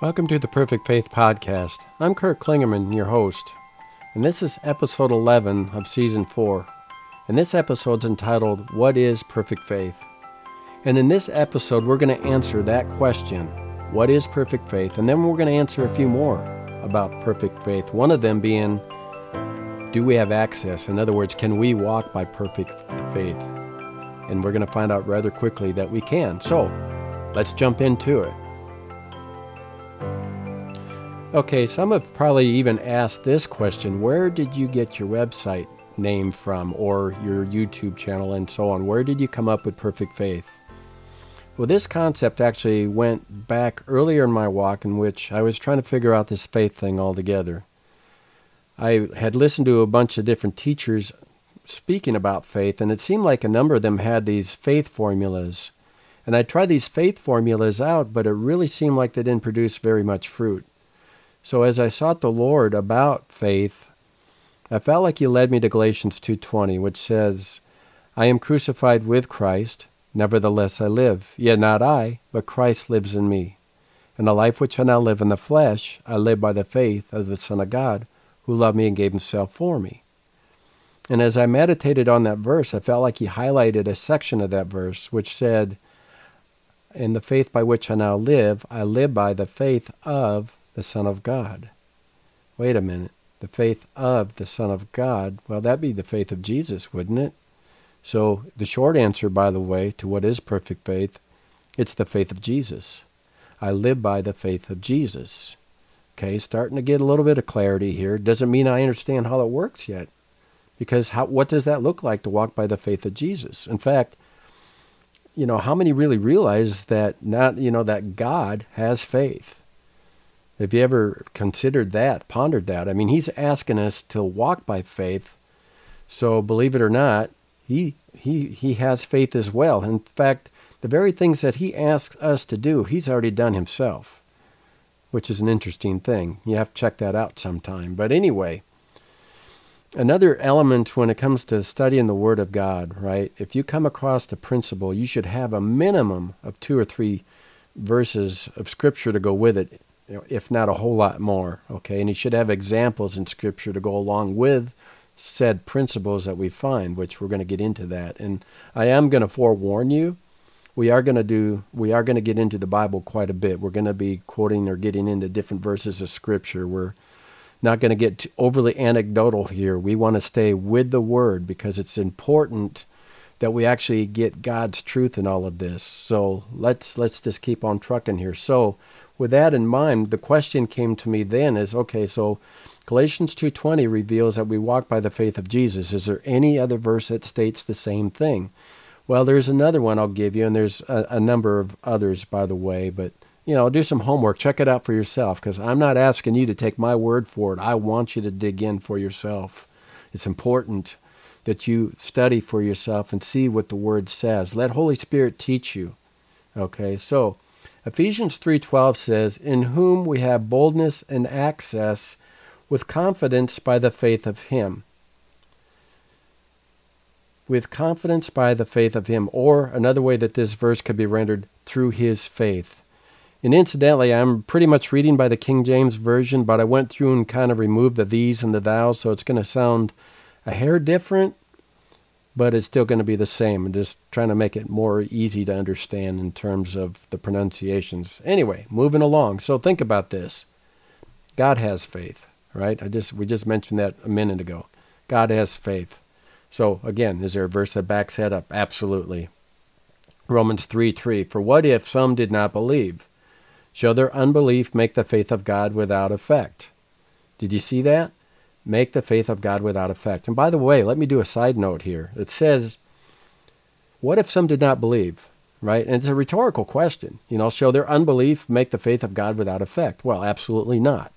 Welcome to the Perfect Faith Podcast. I'm Kurt Klingerman, your host, and this is episode 11 of season 4. And this episode's entitled, What is Perfect Faith? And in this episode, we're going to answer that question What is perfect faith? And then we're going to answer a few more about perfect faith. One of them being, Do we have access? In other words, can we walk by perfect faith? And we're going to find out rather quickly that we can. So let's jump into it. Okay, some have probably even asked this question Where did you get your website name from, or your YouTube channel, and so on? Where did you come up with perfect faith? Well, this concept actually went back earlier in my walk, in which I was trying to figure out this faith thing altogether. I had listened to a bunch of different teachers speaking about faith, and it seemed like a number of them had these faith formulas. And I tried these faith formulas out, but it really seemed like they didn't produce very much fruit. So as I sought the Lord about faith, I felt like he led me to Galatians 2:20, which says, "I am crucified with Christ, nevertheless I live, yet not I, but Christ lives in me. And the life which I now live in the flesh, I live by the faith of the Son of God, who loved me and gave himself for me." And as I meditated on that verse, I felt like he highlighted a section of that verse which said, In the faith by which I now live, I live by the faith of the Son of God. Wait a minute. The faith of the Son of God. Well, that'd be the faith of Jesus, wouldn't it? So, the short answer, by the way, to what is perfect faith, it's the faith of Jesus. I live by the faith of Jesus. Okay, starting to get a little bit of clarity here. Doesn't mean I understand how it works yet. Because how, what does that look like to walk by the faith of Jesus? In fact, you know, how many really realize that not, you know, that God has faith? Have you ever considered that, pondered that? I mean, he's asking us to walk by faith. So believe it or not, he he he has faith as well. In fact, the very things that he asks us to do, he's already done himself, which is an interesting thing. You have to check that out sometime. But anyway, another element when it comes to studying the Word of God, right? If you come across a principle, you should have a minimum of two or three verses of Scripture to go with it you know, if not a whole lot more. Okay, and he should have examples in Scripture to go along with said principles that we find, which we're going to get into that. And I am going to forewarn you, we are going to do, we are going to get into the Bible quite a bit. We're going to be quoting or getting into different verses of Scripture. We're not going to get overly anecdotal here. We want to stay with the Word because it's important that we actually get God's truth in all of this. So let's let's just keep on trucking here. So with that in mind, the question came to me then is okay, so Galatians 2:20 reveals that we walk by the faith of Jesus. Is there any other verse that states the same thing? Well, there's another one I'll give you, and there's a, a number of others, by the way. But you know, do some homework, check it out for yourself, because I'm not asking you to take my word for it. I want you to dig in for yourself. It's important that you study for yourself and see what the word says. Let Holy Spirit teach you. Okay, so Ephesians 3:12 says, "In whom we have boldness and access with confidence by the faith of him." With confidence by the faith of him, or another way that this verse could be rendered, through his faith. And incidentally, I'm pretty much reading by the King James Version, but I went through and kind of removed the these and the thous, so it's going to sound a hair different, but it's still going to be the same. I'm just trying to make it more easy to understand in terms of the pronunciations. Anyway, moving along. So think about this. God has faith, right? I just we just mentioned that a minute ago. God has faith. So again, is there a verse that backs that up? Absolutely. Romans 3 3. For what if some did not believe? Shall their unbelief make the faith of God without effect? Did you see that? Make the faith of God without effect. And by the way, let me do a side note here. It says, What if some did not believe? Right? And it's a rhetorical question. You know, shall their unbelief make the faith of God without effect? Well, absolutely not.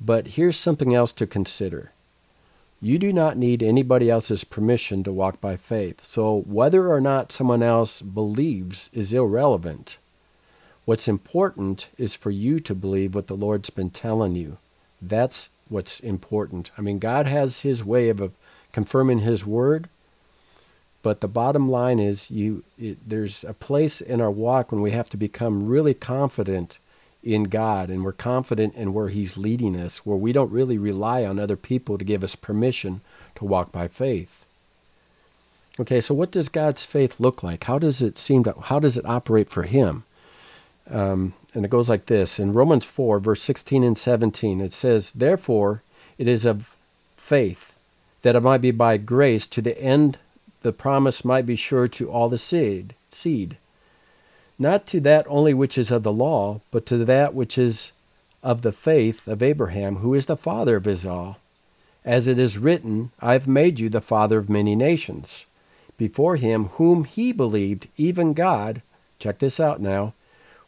But here's something else to consider. You do not need anybody else's permission to walk by faith. So whether or not someone else believes is irrelevant. What's important is for you to believe what the Lord's been telling you. That's what's important. I mean, God has His way of, confirming His word, but the bottom line is, you it, there's a place in our walk when we have to become really confident in God and we're confident in where He's leading us, where we don't really rely on other people to give us permission to walk by faith. Okay, so what does God's faith look like? How does it seem to, how does it operate for Him? Um, and it goes like this in Romans 4, verse 16 and 17. It says, Therefore, it is of faith that it might be by grace to the end the promise might be sure to all the seed, seed, not to that only which is of the law, but to that which is of the faith of Abraham, who is the father of us all. As it is written, I have made you the father of many nations, before him whom he believed, even God, check this out now,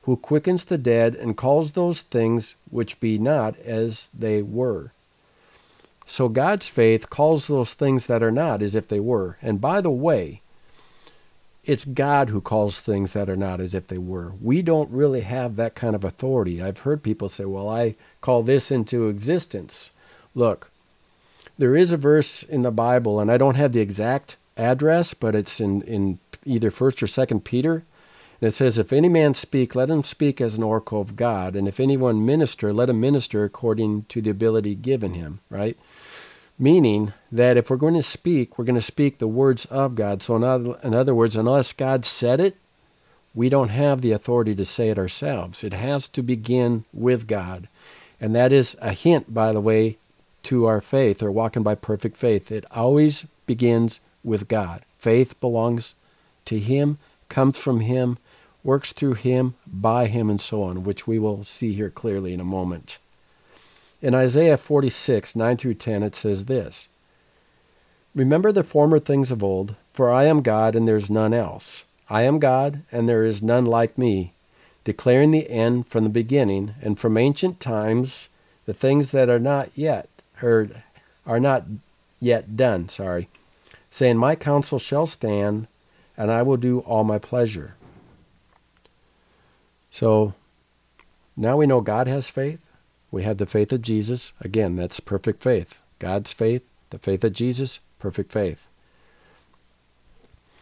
who quickens the dead and calls those things which be not as they were. So God's faith calls those things that are not as if they were. And by the way, it's God who calls things that are not as if they were. We don't really have that kind of authority. I've heard people say, well, I call this into existence. Look, there is a verse in the Bible, and I don't have the exact address, but it's in, in either 1st or 2nd Peter. And it says, If any man speak, let him speak as an oracle of God. And if anyone minister, let him minister according to the ability given him, right? Meaning that if we're going to speak, we're going to speak the words of God. So, in other, in other words, unless God said it, we don't have the authority to say it ourselves. It has to begin with God. And that is a hint, by the way, to our faith or walking by perfect faith. It always begins with God. Faith belongs to Him, comes from Him, works through Him, by Him, and so on, which we will see here clearly in a moment. In Isaiah 46, 9 through 10, it says this Remember the former things of old, for I am God and there is none else. I am God and there is none like me, declaring the end from the beginning, and from ancient times the things that are not yet heard are not yet done, sorry, saying, My counsel shall stand, and I will do all my pleasure. So now we know God has faith. We have the faith of Jesus. Again, that's perfect faith. God's faith, the faith of Jesus, perfect faith.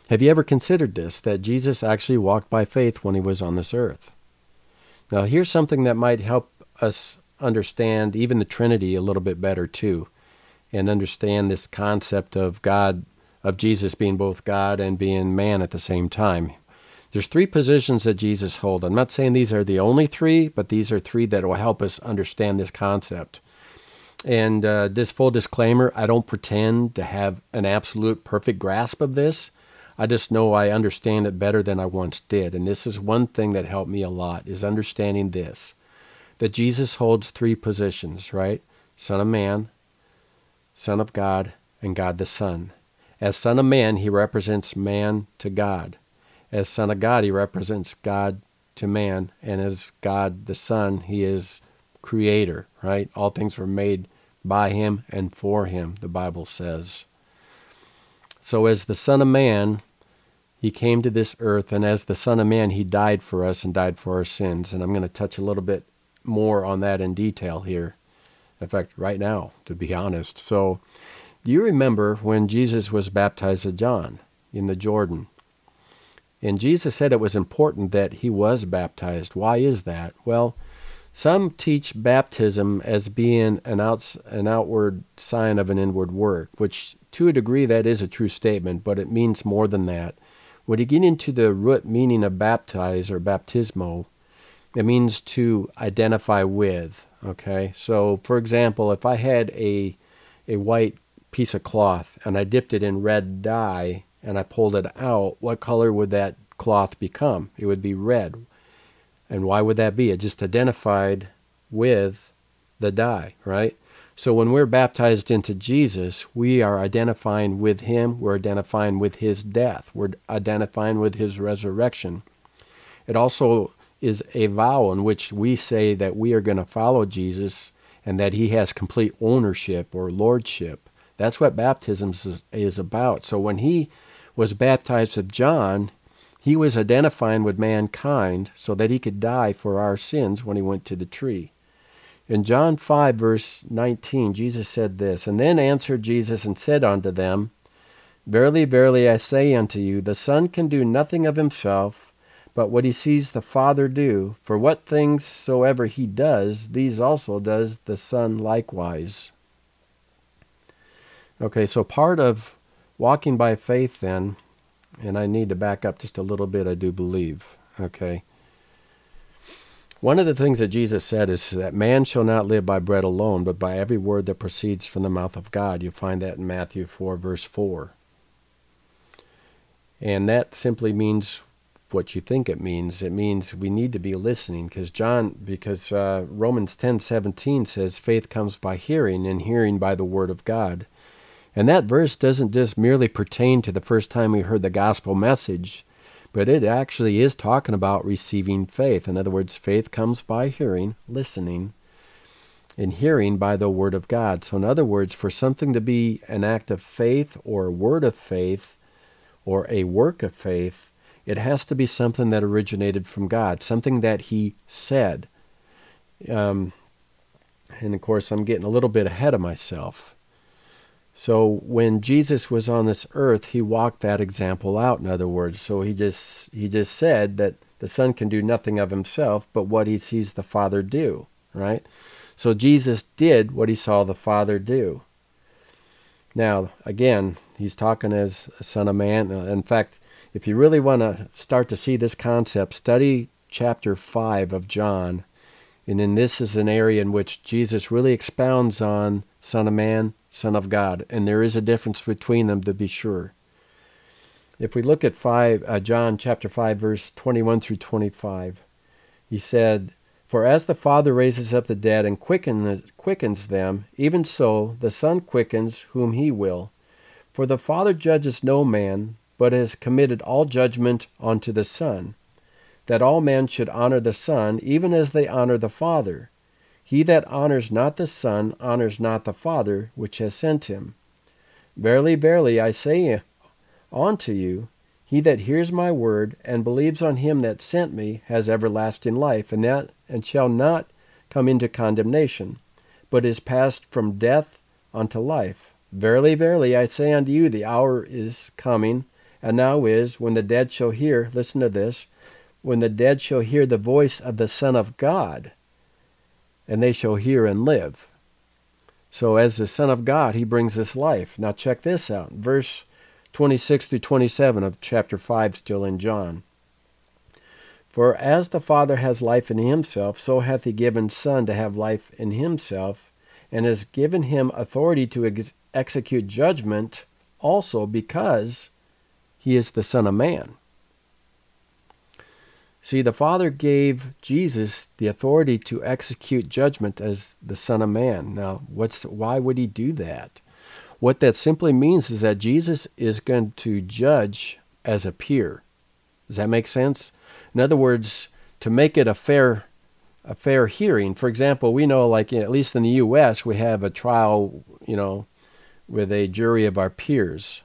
Have you ever considered this that Jesus actually walked by faith when he was on this earth? Now, here's something that might help us understand even the Trinity a little bit better, too, and understand this concept of God, of Jesus being both God and being man at the same time. There's three positions that Jesus holds. I'm not saying these are the only three, but these are three that will help us understand this concept. And uh, this full disclaimer I don't pretend to have an absolute perfect grasp of this. I just know I understand it better than I once did. And this is one thing that helped me a lot is understanding this that Jesus holds three positions, right? Son of man, Son of God, and God the Son. As Son of Man, he represents man to God. As Son of God, he represents God to man, and as God the Son, he is creator, right? All things were made by him and for him, the Bible says. So, as the Son of Man, he came to this earth, and as the Son of Man, he died for us and died for our sins. And I'm going to touch a little bit more on that in detail here. In fact, right now, to be honest. So, do you remember when Jesus was baptized of John in the Jordan? And Jesus said it was important that he was baptized. Why is that? Well, some teach baptism as being an, outs, an outward sign of an inward work, which to a degree that is a true statement, but it means more than that. When you get into the root meaning of baptize or baptismo, it means to identify with. Okay, so for example, if I had a a white piece of cloth and I dipped it in red dye, and I pulled it out, what color would that cloth become? It would be red. And why would that be? It just identified with the dye, right? So when we're baptized into Jesus, we are identifying with him, we're identifying with his death, we're identifying with his resurrection. It also is a vow in which we say that we are going to follow Jesus and that he has complete ownership or lordship. That's what baptism is about. So when he was baptized of John, he was identifying with mankind so that he could die for our sins when he went to the tree. In John 5, verse 19, Jesus said this And then answered Jesus and said unto them, Verily, verily, I say unto you, the Son can do nothing of himself, but what he sees the Father do. For what things soever he does, these also does the Son likewise. Okay, so part of walking by faith, then, and I need to back up just a little bit, I do believe. Okay. One of the things that Jesus said is that man shall not live by bread alone, but by every word that proceeds from the mouth of God. You find that in Matthew 4, verse 4. And that simply means what you think it means. It means we need to be listening because John, because uh, Romans ten seventeen says faith comes by hearing, and hearing by the word of God. And that verse doesn't just merely pertain to the first time we heard the gospel message, but it actually is talking about receiving faith. In other words, faith comes by hearing, listening, and hearing by the word of God. So, in other words, for something to be an act of faith or a word of faith or a work of faith, it has to be something that originated from God, something that He said. Um, and of course, I'm getting a little bit ahead of myself. So when Jesus was on this earth, he walked that example out. In other words, so he just he just said that the Son can do nothing of himself, but what he sees the Father do. Right. So Jesus did what he saw the Father do. Now, again, he's talking as a Son of Man. Uh, in fact, if you really want to start to see this concept, study chapter 5 of John. And then this is an area in which Jesus really expounds on Son of Man, Son of God. And there is a difference between them to be sure. If we look at 5, uh, John chapter 5, verse 21 through 25, he said, For as the Father raises up the dead and quickens, quickens them, even so the Son quickens whom he will. For the Father judges no man, but has committed all judgment unto the Son, that all men should honor the Son, even as they honor the Father. He that honors not the Son honors not the Father which has sent him. Verily, verily, I say unto you, he that hears my word and believes on him that sent me has everlasting life, and that and shall not come into condemnation, but is passed from death unto life. Verily, verily, I say unto you, the hour is coming, and now is, when the dead shall hear, listen to this, when the dead shall hear the voice of the Son of God, and they shall hear and live. So, as the Son of God, he brings us life. Now, check this out. Verse 26 through 27 of chapter 5, still in John. For as the Father has life in himself, so hath he given Son to have life in himself, and has given him authority to ex- execute judgment also because he is the Son of Man. See, the Father gave Jesus the authority to execute judgment as the Son of Man. Now, what's why would he do that? What that simply means is that Jesus is going to judge as a peer. Does that make sense? In other words, to make it a fair a fair hearing. For example, we know like at least in the US we have a trial, you know, with a jury of our peers.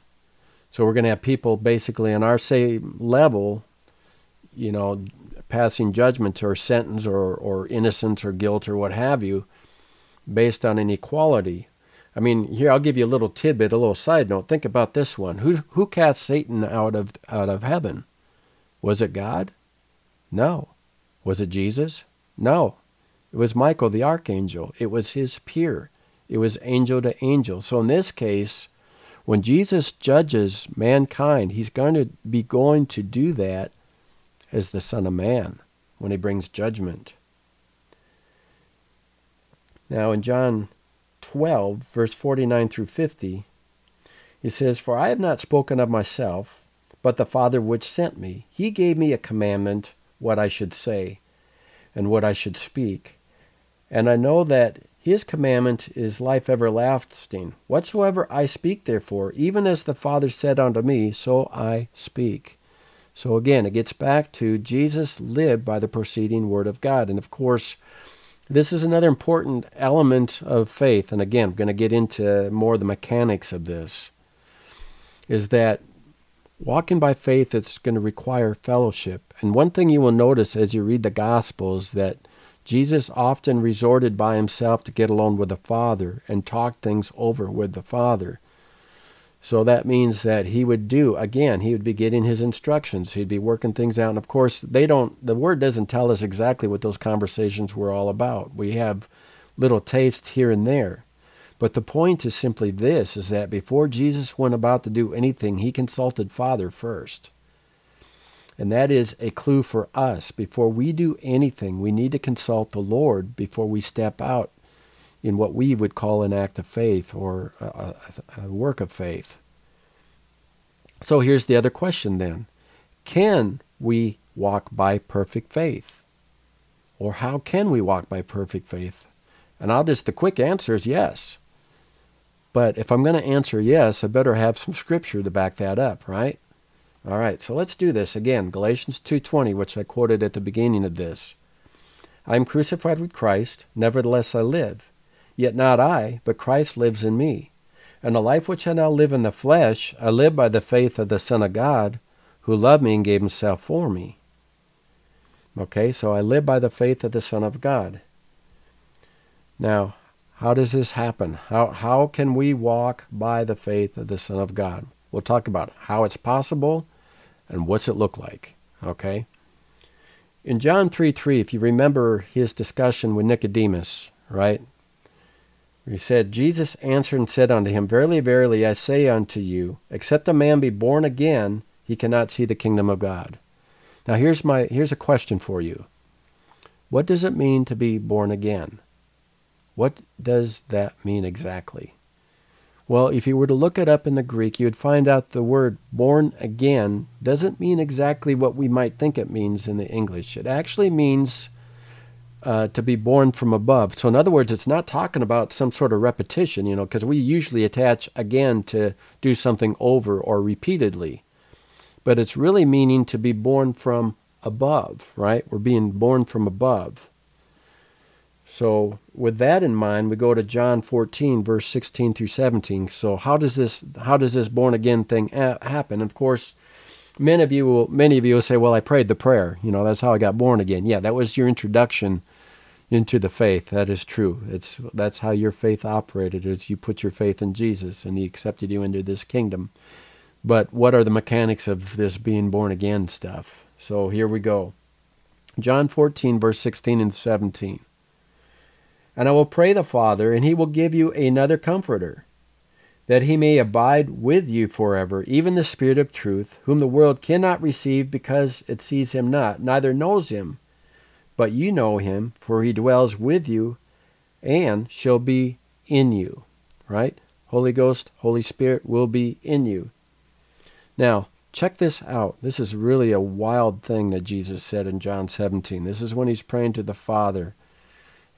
So we're going to have people basically on our same level, you know, passing judgments or sentence or, or innocence or guilt or what have you based on inequality. I mean, here I'll give you a little tidbit, a little side note. Think about this one. Who who cast Satan out of out of heaven? Was it God? No. Was it Jesus? No. It was Michael the archangel. It was his peer. It was angel to angel. So in this case, when Jesus judges mankind, he's going to be going to do that as the Son of Man when he brings judgment. Now, in John 12, verse 49 through 50, he says, For I have not spoken of myself, but the Father which sent me. He gave me a commandment what I should say and what I should speak. And I know that his commandment is life everlasting. Whatsoever I speak, therefore, even as the Father said unto me, so I speak. So again, it gets back to Jesus lived by the proceeding word of God. And of course, this is another important element of faith. And again, I'm going to get into more of the mechanics of this. Is that walking by faith, it's going to require fellowship. And one thing you will notice as you read the Gospels that Jesus often resorted by himself to get alone with the Father and talk things over with the Father. So that means that he would do, again, he would be getting his instructions. He'd be working things out. And of course, they don't, the word doesn't tell us exactly what those conversations were all about. We have little tastes here and there. But the point is simply this is that before Jesus went about to do anything, he consulted Father first. And that is a clue for us. Before we do anything, we need to consult the Lord before we step out in what we would call an act of faith or a, a, work of faith. So here's the other question then Can we walk by perfect faith? Or how can we walk by perfect faith? And I'll just, the quick answer is yes. But if I'm going to answer yes, I better have some scripture to back that up, right? All right, so let's do this again. Galatians 2:20, which I quoted at the beginning of this. I am crucified with Christ, nevertheless I live. Yet not I, but Christ lives in me. And the life which I now live in the flesh, I live by the faith of the Son of God, who loved me and gave himself for me. Okay, so I live by the faith of the Son of God. Now, how does this happen? How, how can we walk by the faith of the Son of God? We'll talk about how it's possible and what's it look like. Okay? In John 3 3, if you remember his discussion with Nicodemus, right? He said, Jesus answered and said unto him, Verily, verily, I say unto you, except a man be born again, he cannot see the kingdom of God. Now here's my here's a question for you. What does it mean to be born again? What does that mean exactly? Well, if you were to look it up in the Greek, you would find out the word born again doesn't mean exactly what we might think it means in the English. It actually means uh, to be born from above. So, in other words, it's not talking about some sort of repetition, you know, because we usually attach again to do something over or repeatedly. But it's really meaning to be born from above, right? We're being born from above. So, with that in mind, we go to John 14, verse 16 through 17. So, how does this how does this born again thing happen? Of course, many of you will many of you will say, "Well, I prayed the prayer. You know, that's how I got born again." Yeah, that was your introduction into the faith. That is true. It's that's how your faith operated. Is you put your faith in Jesus and He accepted you into this kingdom. But what are the mechanics of this being born again stuff? So here we go. John 14, verse 16 and 17. And I will pray the Father, and he will give you another comforter, that he may abide with you forever, even the Spirit of truth, whom the world cannot receive because it sees him not, neither knows him. But you know him, for he dwells with you and shall be in you. Right? Holy Ghost, Holy Spirit will be in you. Now, check this out. This is really a wild thing that Jesus said in John 17. This is when he's praying to the Father.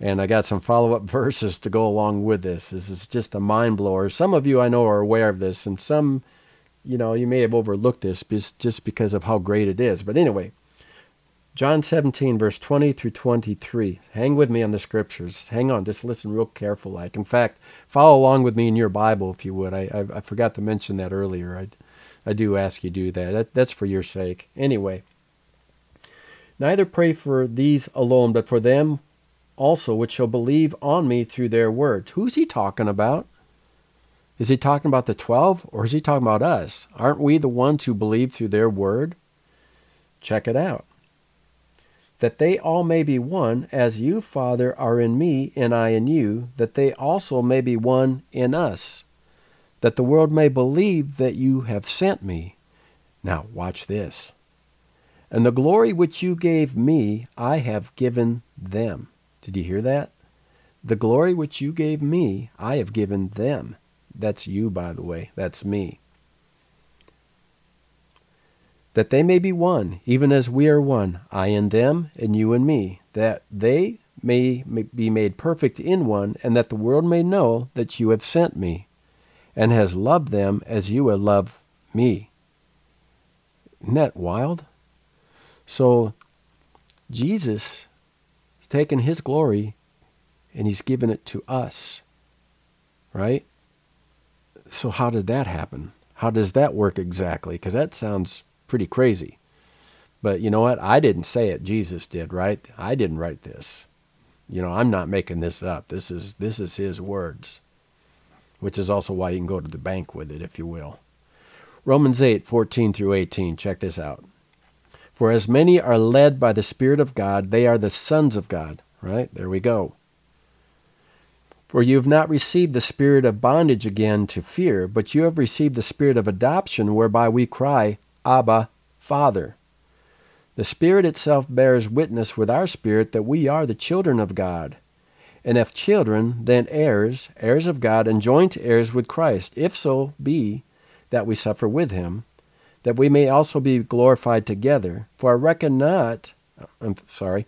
And I got some follow up verses to go along with this. This is just a mind blower. Some of you I know are aware of this, and some, you know, you may have overlooked this just because of how great it is. But anyway, John 17, verse 20 through 23. Hang with me on the scriptures. Hang on, just listen real careful. Like, in fact, follow along with me in your Bible if you would. I, I, I forgot to mention that earlier. I, I do ask you do that. that. That's for your sake. Anyway, neither pray for these alone, but for them also which shall believe on me through their words. Who's he talking about? Is he talking about the 12 or is he talking about us? Aren't we the ones who believe through their word? Check it out. That they all may be one, as you, Father, are in me, and I in you, that they also may be one in us, that the world may believe that you have sent me. Now, watch this. And the glory which you gave me, I have given them did you hear that? The glory which you gave me, I have given them. That's you, by the way. That's me. That they may be one, even as we are one, I and them, and you and me, that they may be made perfect in one, and that the world may know that you have sent me, and has loved them as you have loved me. Isn't that wild? So, Jesus taken his glory and he's given it to us. Right? So, how did that happen? How does that work exactly? Because that sounds pretty crazy. But you know what? I didn't say it. Jesus did, right? I didn't write this. You know, I'm not making this up. This is this is his words. which is also why you can go to the bank with it, if you will. Romans 8, 14 through 18. Check this out. For as many are led by the Spirit of God, they are the sons of God. Right? There we go. For you have not received the spirit of bondage again to fear, but you have received the spirit of adoption, whereby we cry, Abba, Father. The Spirit itself bears witness with our spirit that we are the children of God. And if children, then heirs, heirs of God, and joint heirs with Christ, if so be that we suffer with him, that we may also be glorified together. For I reckon not, I'm sorry,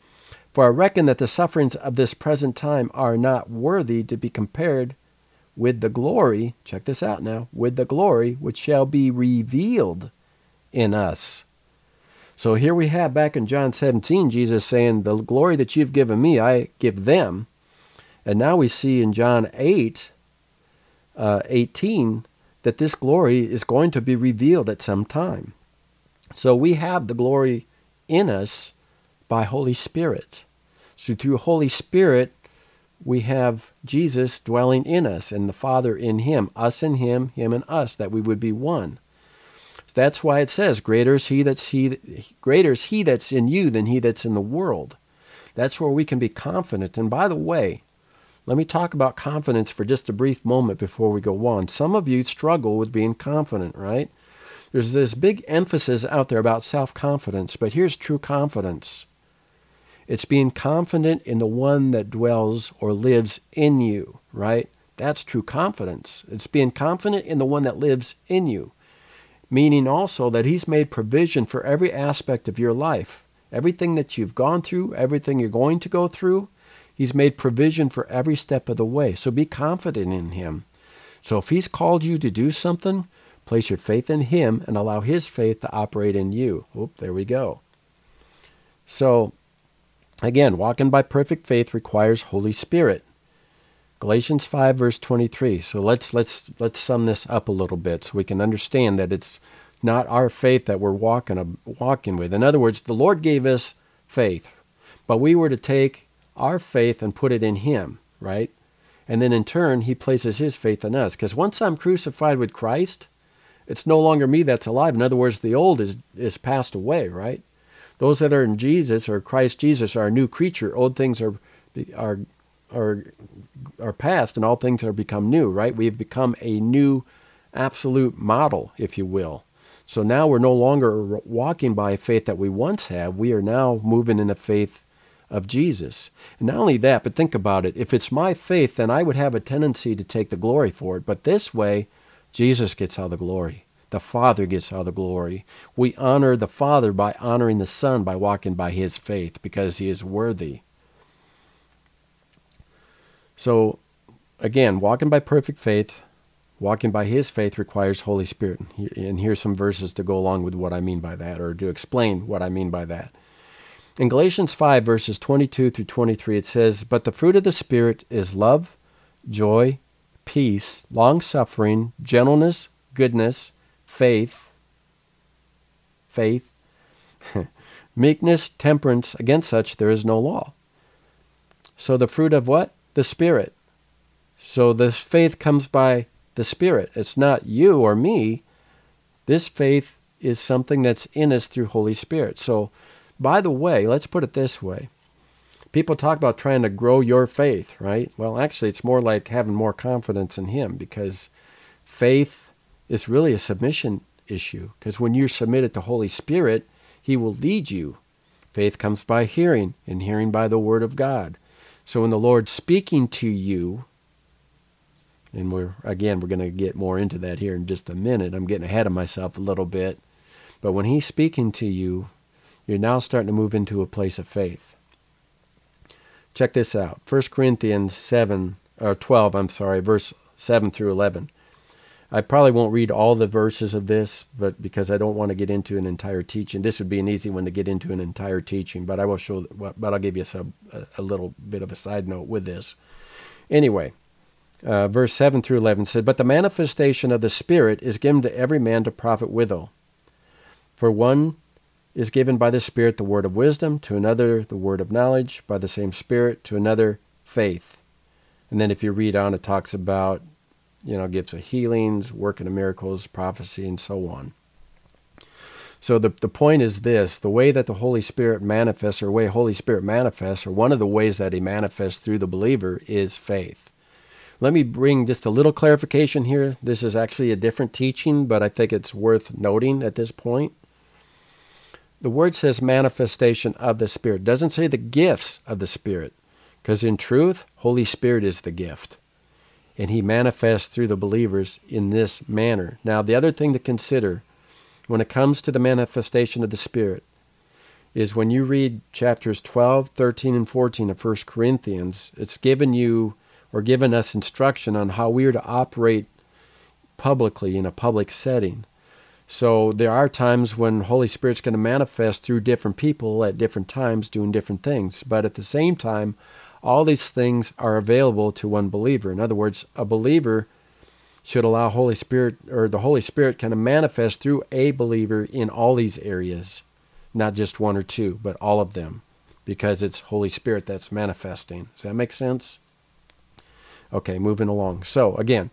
for I reckon that the sufferings of this present time are not worthy to be compared with the glory, check this out now, with the glory which shall be revealed in us. So here we have back in John 17, Jesus saying, The glory that you've given me, I give them. And now we see in John 8, uh, 18, that this glory is going to be revealed at some time. So we have the glory in us by Holy Spirit. So through Holy Spirit, we have Jesus dwelling in us and the Father in him, us in him, him and us, that we would be one. So that's why it says, Greater is he that's he greater is he that's in you than he that's in the world. That's where we can be confident. And by the way, let me talk about confidence for just a brief moment before we go on. Some of you struggle with being confident, right? There's this big emphasis out there about self confidence, but here's true confidence it's being confident in the one that dwells or lives in you, right? That's true confidence. It's being confident in the one that lives in you, meaning also that He's made provision for every aspect of your life. Everything that you've gone through, everything you're going to go through, He's made provision for every step of the way. So be confident in Him. So if He's called you to do something, place your faith in Him and allow His faith to operate in you. Oop, there we go. So, again, walking by perfect faith requires Holy Spirit. Galatians 5 verse 23. So let's let's let's sum this up a little bit so we can understand that it's not our faith that we're walking walking with. In other words, the Lord gave us faith, but we were to take our faith and put it in Him, right? And then in turn, He places His faith in us. Because once I'm crucified with Christ, it's no longer me that's alive. In other words, the old is, is passed away, right? Those that are in Jesus or Christ Jesus are a new creature. Old things are, are, are, are past and all things are become new, right? We've become a new absolute model, if you will. So now we're no longer walking by faith that we once have. We are now moving in a faith of Jesus. And not only that, but think about it. If it's my faith, then I would have a tendency to take the glory for it. But this way, Jesus gets all the glory. The Father gets all the glory. We honor the Father by honoring the Son by walking by his faith because he is worthy. So, again, walking by perfect faith, walking by his faith requires Holy Spirit. And here's some verses to go along with what I mean by that or to explain what I mean by that. In Galatians 5, verses 22 through 23, it says, But the fruit of the Spirit is love, joy, peace, long suffering, gentleness, goodness, faith, faith, meekness, temperance. Against such there is no law. So the fruit of what? The Spirit. So this faith comes by the Spirit. It's not you or me. This faith is something that's in us through Holy Spirit. So by the way, let's put it this way. People talk about trying to grow your faith, right? Well, actually, it's more like having more confidence in Him because faith is really a submission issue. Because when you're submitted to Holy Spirit, He will lead you. Faith comes by hearing, and hearing by the Word of God. So when the Lord's speaking to you, and we're again we're going to get more into that here in just a minute. I'm getting ahead of myself a little bit. But when he's speaking to you, you're now starting to move into a place of faith. Check this out 1 Corinthians 7, or 12, I'm sorry, verse 7 through 11. I probably won't read all the verses of this, but because I don't want to get into an entire teaching, this would be an easy one to get into an entire teaching. But I will show, but I'll give you a, a little bit of a side note with this. Anyway, uh, verse 7 through 11 said, But the manifestation of the Spirit is given to every man to profit withal. For one is given by the Spirit the word of wisdom, to another the word of knowledge, by the same Spirit, to another faith. And then if you read on, it talks about you know, gifts of healings, working of miracles, prophecy, and so on. So the, the point is this the way that the Holy Spirit manifests, or way Holy Spirit manifests, or one of the ways that he manifests through the believer is faith. Let me bring just a little clarification here. This is actually a different teaching, but I think it's worth noting at this point. The word says manifestation of the Spirit. It doesn't say the gifts of the Spirit. Because in truth, Holy Spirit is the gift. And he manifests through the believers in this manner. Now, the other thing to consider when it comes to the manifestation of the Spirit is when you read chapters 12, 13, and 14 of 1 Corinthians, it's given you or given us instruction on how we are to operate publicly in a public setting. So there are times when Holy Spirit's going to manifest through different people at different times doing different things. But at the same time, all these things are available to one believer. In other words, a believer should allow Holy Spirit or the Holy Spirit kind of manifest through a believer in all these areas, not just one or two, but all of them, because it's Holy Spirit that's manifesting. Does that make sense? Okay, moving along. So, again,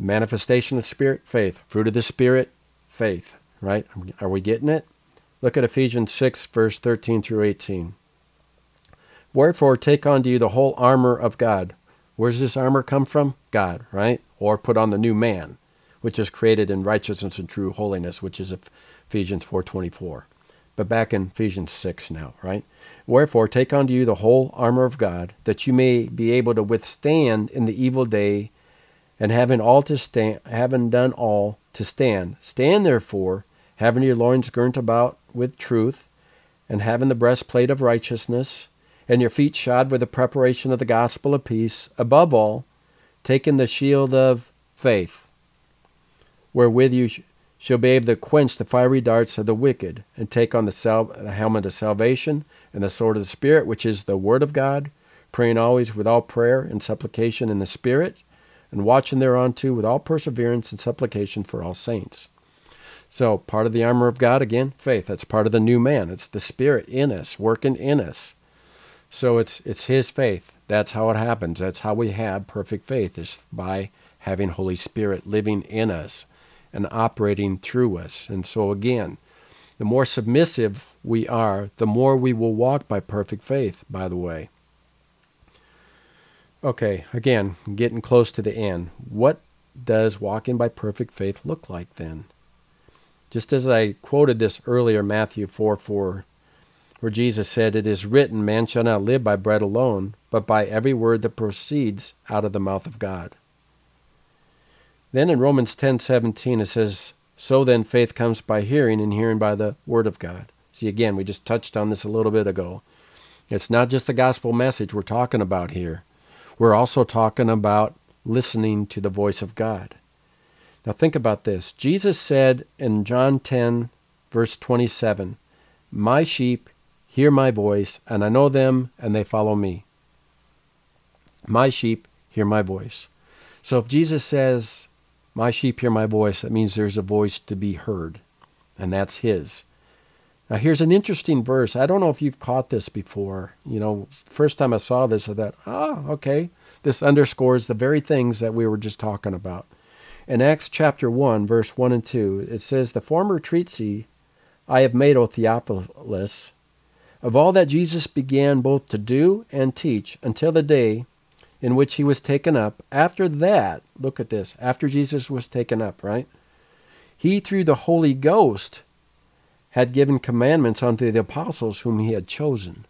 manifestation of Spirit, faith. Fruit of the Spirit, faith. Right? Are we getting it? Look at Ephesians 6, verse 13 through 18. Wherefore, take unto you the whole armor of God. Where does this armor come from? God, right? Or put on the new man, which is created in righteousness and true holiness, which is Ephesians 4.24. But back in Ephesians 6 now, right? Wherefore, take unto you the whole armor of God, that you may be able to withstand in the evil day, and having all to stand, having done all to stand. Stand therefore, having your loins girt about with truth, and having the breastplate of righteousness, and your feet shod with the preparation of the gospel of peace. Above all, taking the shield of faith, wherewith you shall be able to quench the fiery darts of the wicked, and take on the, sal- the helmet of salvation and the sword of the Spirit, which is the Word of God, praying always with all prayer and supplication in the Spirit, and watching thereunto with all perseverance and supplication for all saints. So, part of the armor of God, again, faith. That's part of the new man. It's the Spirit in us, working in us. So, it's, it's His faith. That's how it happens. That's how we have perfect faith, is by having Holy Spirit living in us and operating through us. And so, again, the more submissive we are, the more we will walk by perfect faith, by the way. Okay, again, getting close to the end. What does walking by perfect faith look like then? Just as I quoted this earlier, Matthew 4 4, where Jesus said, It is written, Man shall not live by bread alone, but by every word that proceeds out of the mouth of God. Then in Romans 10:17 it says, "So then faith comes by hearing and hearing by the word of God." See again, we just touched on this a little bit ago. It's not just the gospel message we're talking about here. We're also talking about listening to the voice of God. Now think about this. Jesus said in John 10 verse 27, "My sheep hear my voice, and I know them and they follow me." My sheep hear my voice. So if Jesus says, my sheep hear my voice. That means there's a voice to be heard, and that's His. Now, here's an interesting verse. I don't know if you've caught this before. You know, first time I saw this, I thought, ah, okay. This underscores the very things that we were just talking about. In Acts chapter 1, verse 1 and 2, it says, The former treatise I have made, O Theophilus, of all that Jesus began both to do and teach until the day in which he was taken up. After that, look at this, after Jesus was taken up, right? He, through the Holy Ghost, had given commandments unto the apostles whom he had chosen.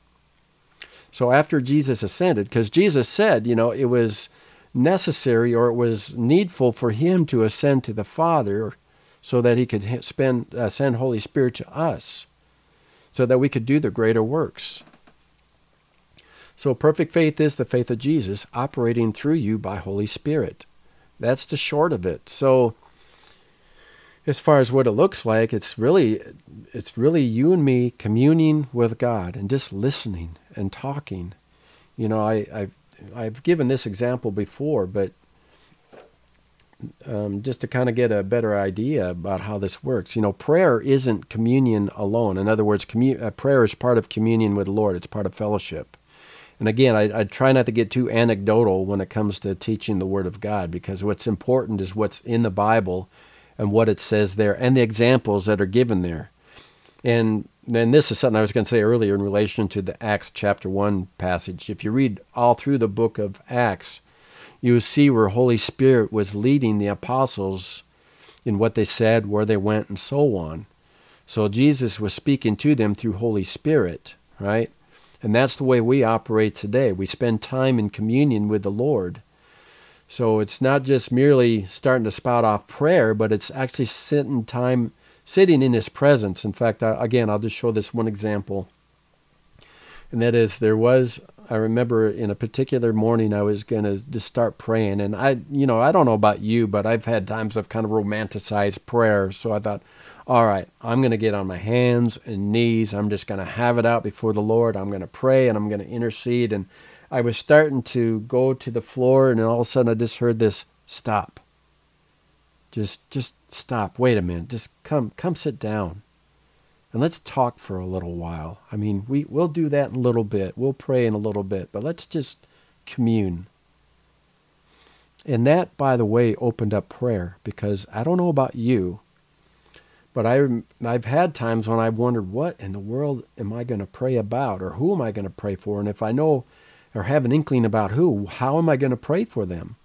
So after Jesus ascended, because Jesus said, you know, it was necessary or it was needful for him to ascend to the Father so that he could spend, uh, send Holy Spirit to us so that we could do the greater works. So perfect faith is the faith of Jesus operating through you by Holy Spirit. That's the short of it. So as far as what it looks like, it's really it's really you and me communing with God and just listening and talking. You know, I, I've I've given this example before, but um, just to kind of get a better idea about how this works. You know, prayer isn't communion alone. In other words, uh, prayer is part of communion with the Lord. It's part of fellowship. And again, I, I, try not to get too anecdotal when it comes to teaching the Word of God because what's important is what's in the Bible and what it says there and the examples that are given there. And then this is something I was going to say earlier in relation to the Acts chapter 1 passage. If you read all through the book of Acts, you see where Holy Spirit was leading the apostles in what they said, where they went, and so on. So Jesus was speaking to them through Holy Spirit, right? And that's the way we operate today. We spend time in communion with the Lord. So it's not just merely starting to spout off prayer, but it's actually sitting time sitting in his presence. In fact, I, again, I'll just show this one example. And that is there was I remember in a particular morning I was going to just start praying and I you know, I don't know about you, but I've had times of kind of romanticized prayer. So I thought, all right, I'm going to get on my hands and knees. I'm just going to have it out before the Lord. I'm going to pray and I'm going to intercede. And I was starting to go to the floor, and all of a sudden I just heard this stop. Just, just stop. Wait a minute. Just come, come sit down, and let's talk for a little while. I mean, we we'll do that in a little bit. We'll pray in a little bit, but let's just commune. And that, by the way, opened up prayer because I don't know about you, but I, I've had times when I've wondered, what in the world am I going to pray about? Or who am I going to pray for? And if I know or have an inkling about who, how am I going to pray for them?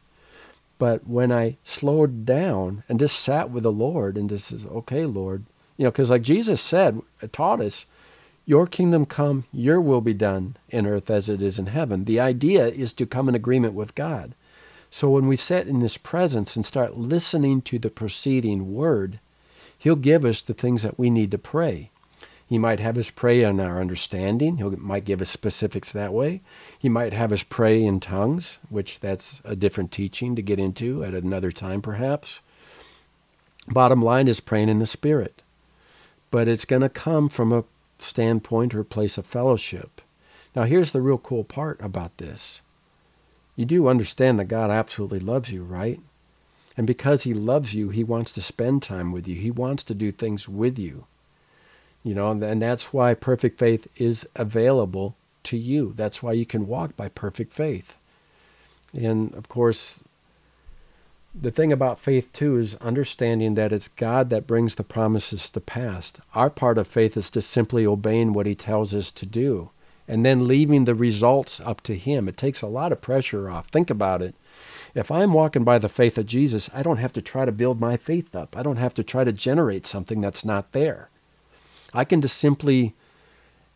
But when I slowed down and just sat with the Lord and just says, okay, Lord, you know, because like Jesus said, uh, taught us, your kingdom come, your will be done in earth as it is in heaven. The idea is to come in agreement with God. So when we sit in this presence and start listening to the preceding word, He'll give us the things that we need to pray. He might have us pray in our understanding. He might give us specifics that way. He might have us pray in tongues, which that's a different teaching to get into at another time, perhaps. Bottom line is praying in the Spirit. But it's going to come from a standpoint or place of fellowship. Now, here's the real cool part about this. You do understand that God absolutely loves you, right? And because he loves you, he wants to spend time with you. He wants to do things with you. You know, and that's why perfect faith is available to you. That's why you can walk by perfect faith. And of course, the thing about faith too is understanding that it's God that brings the promises to pass. Our part of faith is to simply obeying what he tells us to do and then leaving the results up to him. It takes a lot of pressure off. Think about it. If I'm walking by the faith of Jesus, I don't have to try to build my faith up. I don't have to try to generate something that's not there. I can just simply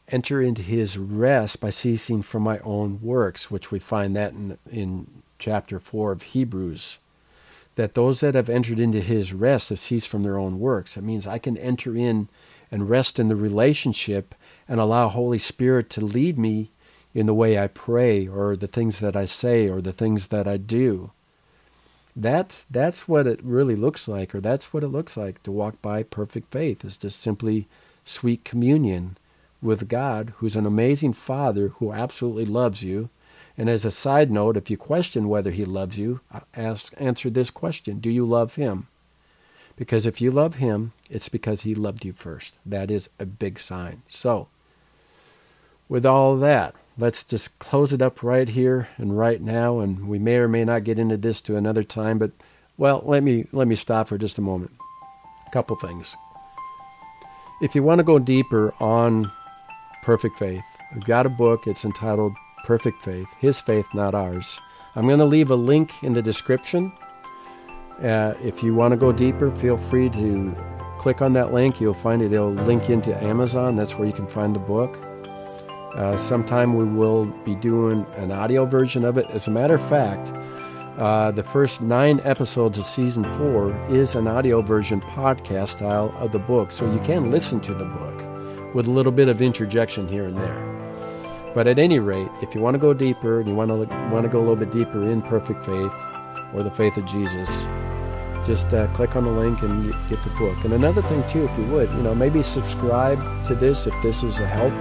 enter into his rest by ceasing from my own works, which we find that in, in chapter 4 of Hebrews. That those that have entered into his rest have ceased from their own works. It means I can enter in and rest in the relationship and allow Holy Spirit to lead me in the way I pray or the things that I say or the things that I do. That's that's what it really looks like, or that's what it looks like to walk by perfect faith, is just simply sweet communion with God, who's an amazing Father who absolutely loves you. And as a side note, if you question whether He loves you, uh, ask, answer this question Do you love Him? Because if you love Him, it's because He loved you first. That is a big sign. So, with all that, let's just close it up right here and right now and we may or may not get into this to another time but well let me let me stop for just a moment a couple things if you want to go deeper on perfect faith we've got a book it's entitled perfect faith his faith not ours. I'm going to leave a link in the description. Uh, if you want to go deeper feel free to click on that link. You'll find it. It'll link into amazon. That's where you can find the book. Uh, sometime we will be doing an audio version of it. As a matter of fact, uh, the first nine episodes of season four is an audio version podcast style of the book, so you can listen to the book with a little bit of interjection here and there. But at any rate, if you want to go deeper and you want to want to go a little bit deeper in perfect faith or the faith of Jesus, just uh, click on the link and get the book. And another thing too, if you would, you know, maybe subscribe to this if this is a help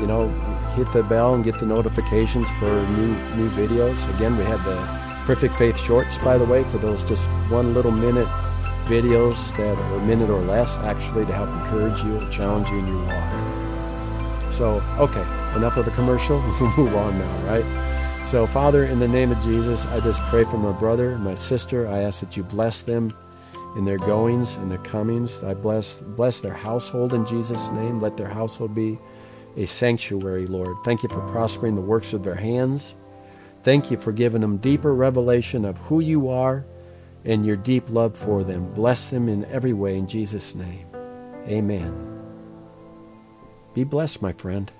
you know, hit the bell and get the notifications for new new videos. Again, we had the Perfect Faith shorts, by the way, for those just one little minute videos that are a minute or less, actually, to help encourage you or challenge you in your walk. So, okay, enough of the commercial. We'll move on now, right? So, Father, in the name of Jesus, I just pray for my brother my sister. I ask that you bless them in their goings and their comings. I bless bless their household in Jesus' name. Let their household be a sanctuary, Lord. Thank you for prospering the works of their hands. Thank you for giving them deeper revelation of who you are and your deep love for them. Bless them in every way in Jesus' name. Amen. Be blessed, my friend.